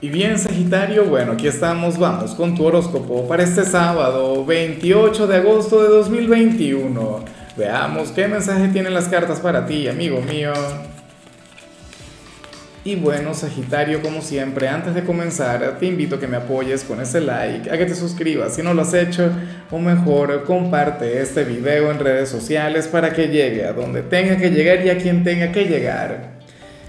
Y bien, Sagitario, bueno, aquí estamos, vamos con tu horóscopo para este sábado 28 de agosto de 2021. Veamos qué mensaje tienen las cartas para ti, amigo mío. Y bueno, Sagitario, como siempre, antes de comenzar, te invito a que me apoyes con ese like, a que te suscribas si no lo has hecho, o mejor, comparte este video en redes sociales para que llegue a donde tenga que llegar y a quien tenga que llegar.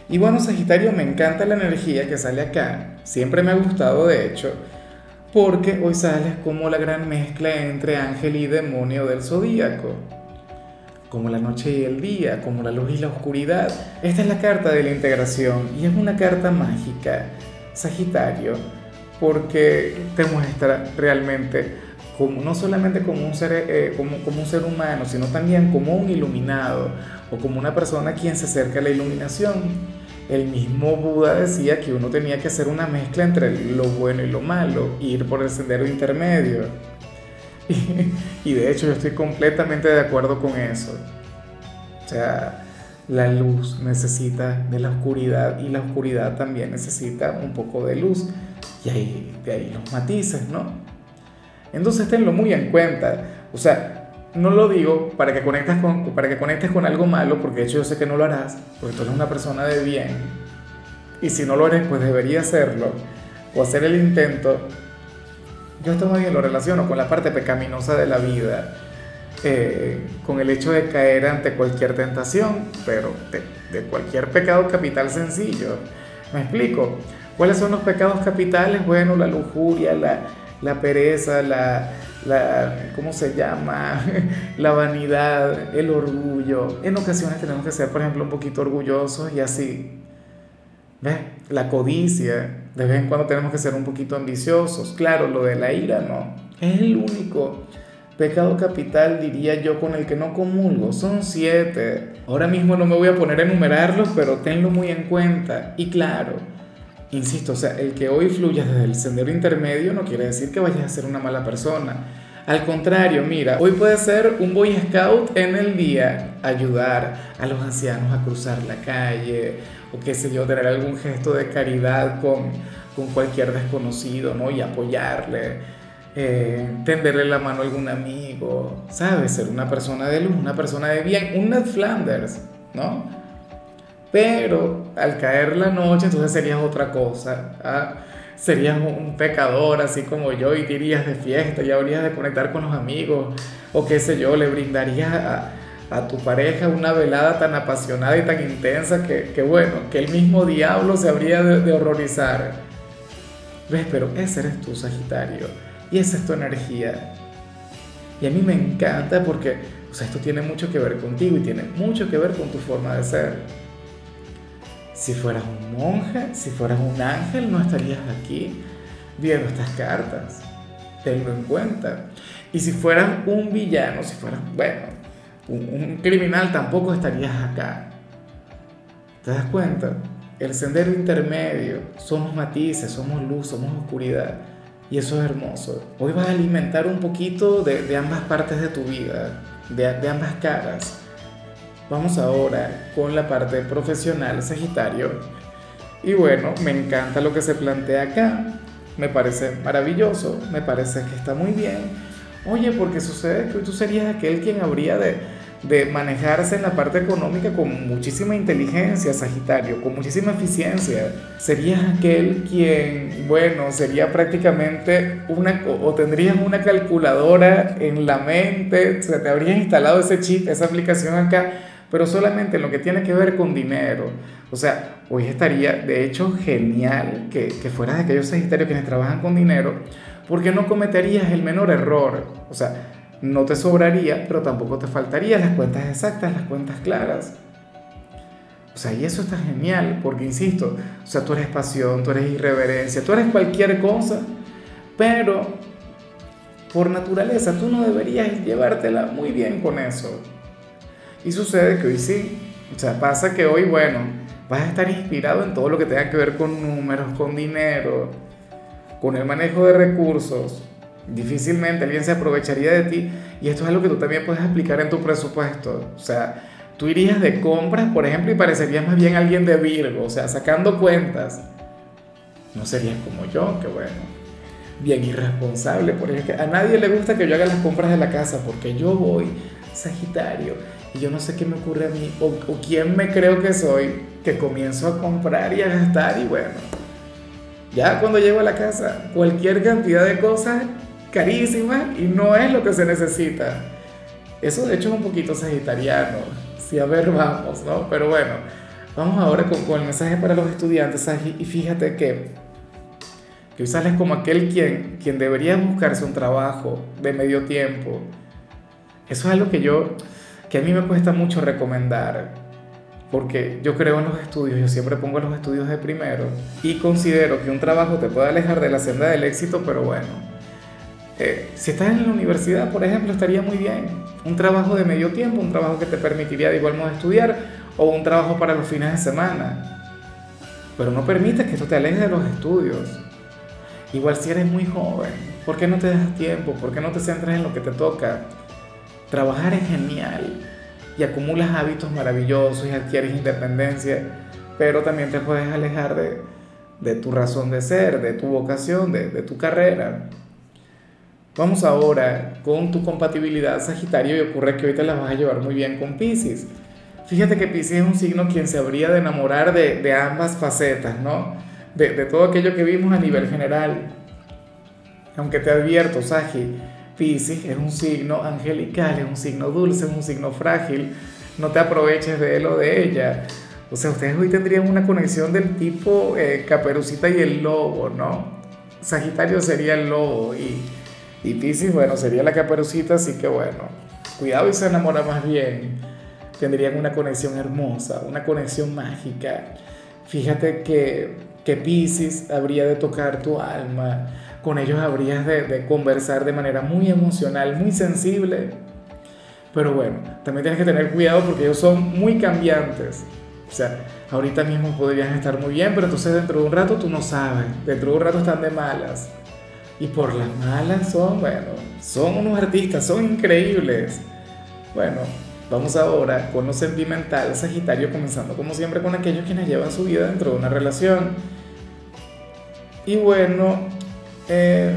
Y bueno, Sagitario, me encanta la energía que sale acá. Siempre me ha gustado, de hecho, porque hoy sales como la gran mezcla entre ángel y demonio del zodíaco. Como la noche y el día, como la luz y la oscuridad. Esta es la carta de la integración y es una carta mágica, Sagitario, porque te muestra realmente como, no solamente como un, ser, eh, como, como un ser humano, sino también como un iluminado o como una persona a quien se acerca a la iluminación el mismo Buda decía que uno tenía que hacer una mezcla entre lo bueno y lo malo, ir por el sendero intermedio. Y, de hecho yo estoy completamente de acuerdo con eso. O sea, la luz necesita de la oscuridad y la oscuridad también necesita un poco de luz. Y ahí, de ahí los matices, ¿no? Entonces tenlo muy en cuenta. O sea, no lo digo para que, conectes con, para que conectes con algo malo, porque de hecho yo sé que no lo harás, porque tú eres una persona de bien. Y si no lo eres, pues debería hacerlo, o hacer el intento. Yo esto más bien lo relaciono con la parte pecaminosa de la vida, eh, con el hecho de caer ante cualquier tentación, pero de, de cualquier pecado capital sencillo. ¿Me explico? ¿Cuáles son los pecados capitales? Bueno, la lujuria, la, la pereza, la, la, ¿cómo se llama? la vanidad, el orgullo. En ocasiones tenemos que ser, por ejemplo, un poquito orgullosos y así. ¿Ves? La codicia. De vez en cuando tenemos que ser un poquito ambiciosos. Claro, lo de la ira no. Es el único pecado capital, diría yo, con el que no comulgo. Son siete. Ahora mismo no me voy a poner a enumerarlos, pero tenlo muy en cuenta. Y claro, Insisto, o sea, el que hoy fluyas desde el sendero intermedio no quiere decir que vayas a ser una mala persona. Al contrario, mira, hoy puede ser un Boy Scout en el día, ayudar a los ancianos a cruzar la calle, o qué sé yo, tener algún gesto de caridad con, con cualquier desconocido, ¿no? Y apoyarle, eh, tenderle la mano a algún amigo, ¿sabes? Ser una persona de luz, una persona de bien, un Ned Flanders, ¿no? Pero al caer la noche, entonces serías otra cosa. ¿ah? Serías un pecador, así como yo, y te irías de fiesta, y habrías de conectar con los amigos, o qué sé yo, le brindarías a, tu pareja una velada tan apasionada y tan intensa que, que bueno, que el mismo diablo se habría de, de horrorizar. ¿Ves? Pero ese eres tú, Sagitario, y esa es tu energía. Y a mí me encanta porque o sea, esto tiene mucho que ver contigo y tiene mucho que ver con tu forma de ser. Si fueras un monje, si fueras un ángel, no estarías aquí viendo estas cartas. Tenlo en cuenta. Y si fueras un villano, si fueras, bueno, un, criminal, tampoco estarías acá. ¿Te das cuenta? El sendero intermedio, somos matices, somos luz, somos oscuridad. Y eso es hermoso. Hoy vas a alimentar un poquito de, ambas partes de tu vida, de, ambas caras. Vamos ahora con la parte profesional, Sagitario. Y bueno, me encanta lo que se plantea acá. Me parece maravilloso, me parece que está muy bien. Oye, porque sucede que tú serías aquel quien habría de, de manejarse en la parte económica con muchísima inteligencia, Sagitario, con muchísima eficiencia. Serías aquel quien, bueno, sería prácticamente una, o tendrías una calculadora en la mente, se te habría instalado ese chip, esa aplicación acá pero solamente en lo que tiene que ver con dinero. O sea, hoy estaría de hecho genial que, que fueras de aquellos sagitarios quienes trabajan con dinero, porque no cometerías el menor error. O sea, no te sobraría, pero tampoco te faltaría las cuentas exactas, las cuentas claras. O sea, y eso está genial, porque insisto, o sea, tú eres pasión, tú eres irreverencia, tú eres cualquier cosa, pero por naturaleza tú no deberías llevártela muy bien con eso. Y sucede que hoy sí. O sea, pasa que hoy, bueno, vas a estar inspirado en todo lo que tenga que ver con números, con dinero, con el manejo de recursos. Difícilmente alguien se aprovecharía de ti. Y esto es algo que tú también puedes aplicar en tu presupuesto. O sea, tú irías de compras, por ejemplo, y parecerías más bien alguien de Virgo, o sea, sacando cuentas. no serías como yo, que bueno, bien irresponsable, porque a nadie le gusta que yo haga las compras de la casa, porque yo voy, Sagitario, y yo no sé qué me ocurre a mí, o, quién me creo que soy, que comienzo a comprar y a gastar, y bueno, ya cuando llego a la casa, cualquier cantidad de cosas carísimas y no es lo que se necesita. Eso de hecho es un poquito sagitariano, si a ver vamos, ¿no? Pero bueno, vamos ahora con, con el mensaje para los estudiantes, y fíjate que, que hoy sales como aquel quien, quien debería buscarse un trabajo de medio tiempo. Eso es algo que yo, que a mí me cuesta mucho recomendar porque yo creo en los estudios, yo siempre pongo los estudios de primero y considero que un trabajo te puede alejar de la senda del éxito, pero bueno, eh, si estás en la universidad, por ejemplo, estaría muy bien. Un trabajo de medio tiempo, un trabajo que te permitiría de igual modo estudiar o un trabajo para los fines de semana. Pero no permites que esto te aleje de los estudios. Igual si eres muy joven, ¿por qué no te das tiempo? ¿Por qué no te centras en lo que te toca? Trabajar es genial y acumulas hábitos maravillosos y adquieres independencia, pero también te puedes alejar de, de tu razón de ser, de tu vocación, de, tu carrera. Vamos ahora con tu compatibilidad Sagitario y ocurre que hoy te la vas a llevar muy bien con Pisces. Fíjate que Pisces es un signo quien se habría de enamorar de, de ambas facetas, ¿no? De, de, todo aquello que vimos a nivel general. Aunque te advierto, Sagi, Pisces es un signo angelical, es un signo dulce, es un signo frágil. No te aproveches de él o de ella. O sea, ustedes hoy tendrían una conexión del tipo eh, Caperucita y el lobo, ¿no? Sagitario sería el lobo y, y Pisces, bueno, sería la Caperucita, así que bueno, cuidado y se enamora más bien. Tendrían una conexión hermosa, una conexión mágica. Fíjate que, que Pisces habría de tocar tu alma con ellos habrías de, conversar de manera muy emocional, muy sensible. Pero bueno, también tienes que tener cuidado porque ellos son muy cambiantes. O sea, ahorita mismo podrían estar muy bien, pero entonces dentro de un rato tú no sabes. Dentro de un rato están de malas. Y por las malas son, bueno, son unos artistas, son increíbles. Bueno, vamos ahora con lo sentimental, Sagitario, comenzando como siempre con aquellos quienes llevan su vida dentro de una relación. Y bueno, eh,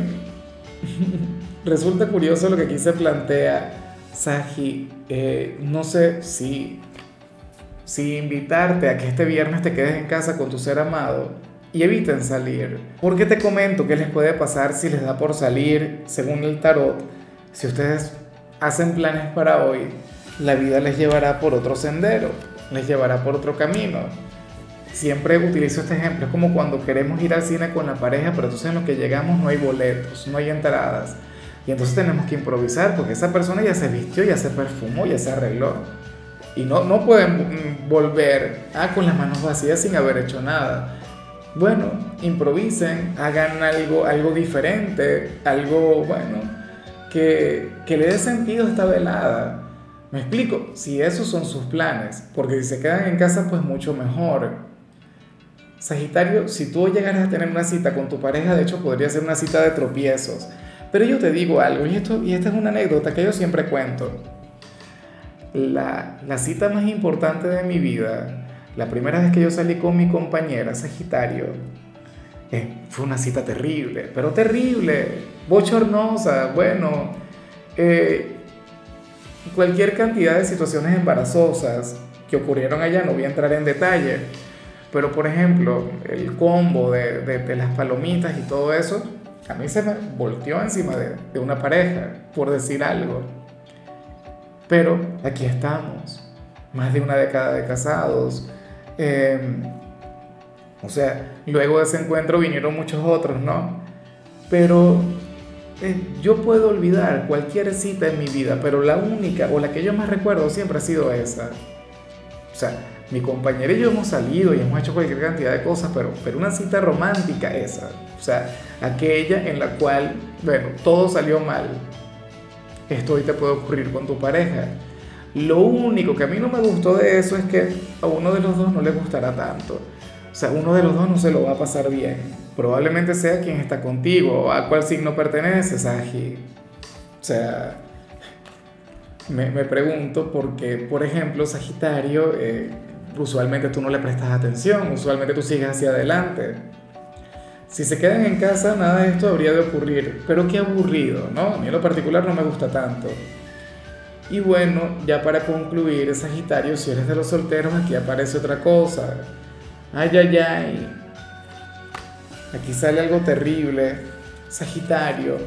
resulta curioso lo que aquí se plantea, Saji. Eh, no sé si, si invitarte a que este viernes te quedes en casa con tu ser amado y eviten salir. Porque te comento qué les puede pasar si les da por salir, según el tarot. Si ustedes hacen planes para hoy, la vida les llevará por otro sendero, les llevará por otro camino siempre utilizo este ejemplo, es como cuando queremos ir al cine con la pareja, pero entonces en lo que llegamos no hay boletos, no hay entradas. Y entonces tenemos que improvisar porque esa persona ya se vistió, ya se perfumó, ya se arregló. Y no, no pueden volver ah, con las manos vacías sin haber hecho nada. Bueno, improvisen, hagan algo, algo diferente, algo, bueno, que, que le dé sentido a esta velada. Me explico, si esos son sus planes, porque si se quedan en casa, pues mucho mejor. Sagitario, si tú llegaras a tener una cita con tu pareja, de hecho podría ser una cita de tropiezos. Pero yo te digo algo, y, esto, y esta es una anécdota que yo siempre cuento. La, la cita más importante de mi vida, la primera vez que yo salí con mi compañera Sagitario, eh, fue una cita terrible, pero terrible, bochornosa, bueno, eh, cualquier cantidad de situaciones embarazosas que ocurrieron allá, no voy a entrar en detalle pero por ejemplo, el combo de, de, las palomitas y todo eso, a mí se me volteó encima de, de una pareja, por decir algo. Pero aquí estamos, más de una década de casados. Em, o sea, luego de ese encuentro vinieron muchos otros, ¿no? Pero eh, yo puedo olvidar cualquier cita en mi vida, pero la única o la que yo más recuerdo siempre ha sido esa. O sea, mi compañera y yo hemos salido y hemos hecho cualquier cantidad de cosas, pero, pero una cita romántica esa, o sea, aquella en la cual, bueno, todo salió mal. Esto hoy te puede ocurrir con tu pareja. Lo único que a mí no me gustó de eso es que a uno de los dos no le gustará tanto. O sea, uno de los dos no se lo va a pasar bien. Probablemente sea quien está contigo, a cuál signo perteneces, Sagi. O sea, me, me pregunto porque, por ejemplo, Sagitario, eh, usualmente tú no le prestas atención, usualmente tú sigues hacia adelante. Si se quedan en casa, nada de esto habría de ocurrir. Pero qué aburrido, ¿no? A mí en lo particular no me gusta tanto. Y bueno, ya para concluir, Sagitario, si eres de los solteros, aquí aparece otra cosa. Ay, ay, ay. Aquí sale algo terrible. Sagitario.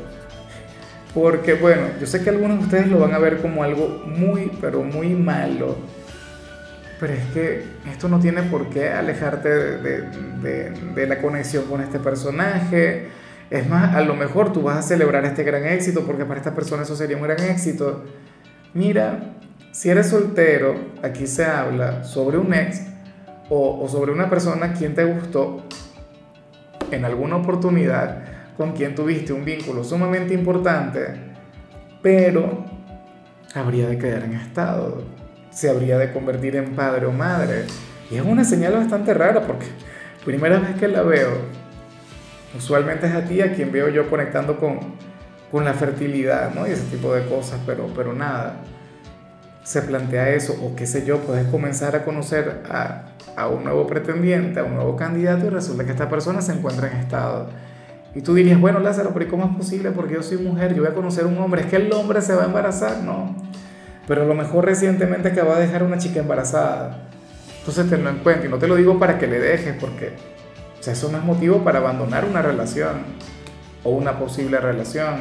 Porque bueno, yo sé que algunos de ustedes lo van a ver como algo muy, pero muy malo pero es que esto no tiene por qué alejarte de, la conexión con este personaje. Es más, a lo mejor tú vas a celebrar este gran éxito porque para esta persona eso sería un gran éxito. Mira, si eres soltero, aquí se habla sobre un ex o, o sobre una persona quien te gustó en alguna oportunidad, con quien tuviste un vínculo sumamente importante, pero habría de quedar en estado se habría de convertir en padre o madre. Y es una señal bastante rara porque primera vez que la veo, usualmente es a ti a quien veo yo conectando con, con la fertilidad, ¿no? Y ese tipo de cosas, pero, pero nada, se plantea eso, o qué sé yo, puedes comenzar a conocer a, a un nuevo pretendiente, a un nuevo candidato y resulta que esta persona se encuentra en estado. Y tú dirías, bueno, Lázaro, pero ¿cómo es posible? Porque yo soy mujer, yo voy a conocer a un hombre, es que el hombre se va a embarazar, no pero a lo mejor recientemente acaba de dejar una chica embarazada. Entonces tenlo en cuenta y no te lo digo para que le dejes, porque eso no es motivo para abandonar una relación o una posible relación.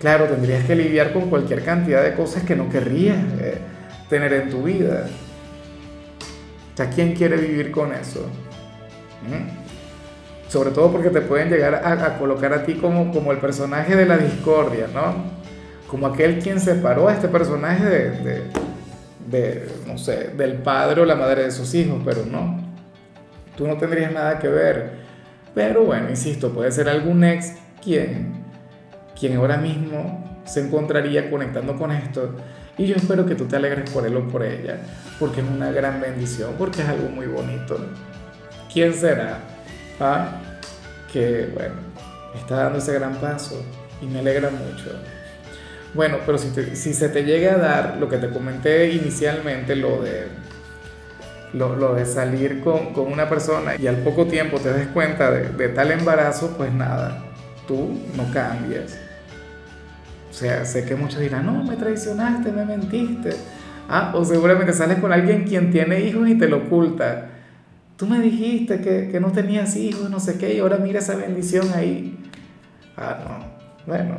Claro, tendrías que lidiar con cualquier cantidad de cosas que no querrías eh, tener en tu vida. O sea, ¿quién quiere vivir con eso? ¿Mm? Sobre todo porque te pueden llegar a, a, colocar a ti como, como el personaje de la discordia, ¿no? Como aquel quien separó a este personaje de, de, no sé, del padre o la madre de sus hijos, pero no, tú no tendrías nada que ver. Pero bueno, insisto, puede ser algún ex quien, quien ahora mismo se encontraría conectando con esto. Y yo espero que tú te alegres por él o por ella, porque es una gran bendición, porque es algo muy bonito. ¿Quién será? ¿Ah? Que, bueno, está dando ese gran paso y me alegra mucho. Bueno, pero si, se te llega a dar lo que te comenté inicialmente, lo de, lo, de salir con, con, una persona y al poco tiempo te des cuenta de, de tal embarazo, pues nada, tú no cambias. O sea, sé que muchos dirán, no, me traicionaste, me mentiste. Ah, o seguramente sales con alguien quien tiene hijos y te lo oculta. Tú me dijiste que, que no tenías hijos, no sé qué, y ahora mira esa bendición ahí. Ah, no. Bueno,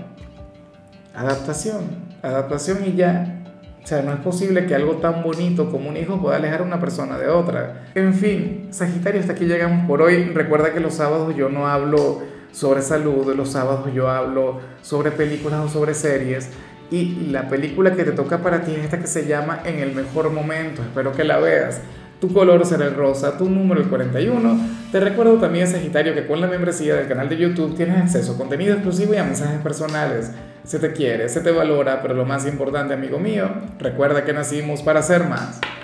adaptación, adaptación y ya. O sea, no es posible que algo tan bonito como un hijo pueda alejar a una persona de otra. En fin, Sagitario, hasta aquí llegamos por hoy. Recuerda que los sábados yo no hablo sobre salud, los sábados yo hablo sobre películas o sobre series. Y la película que te toca para ti es esta que se llama En el mejor momento. Espero que la veas. Tu color será el rosa, tu número el 41. Te recuerdo también, Sagitario, que con la membresía del canal de YouTube tienes acceso a contenido exclusivo y a mensajes personales. Se te quiere, se te valora, pero lo más importante, amigo mío, recuerda que nacimos para ser más.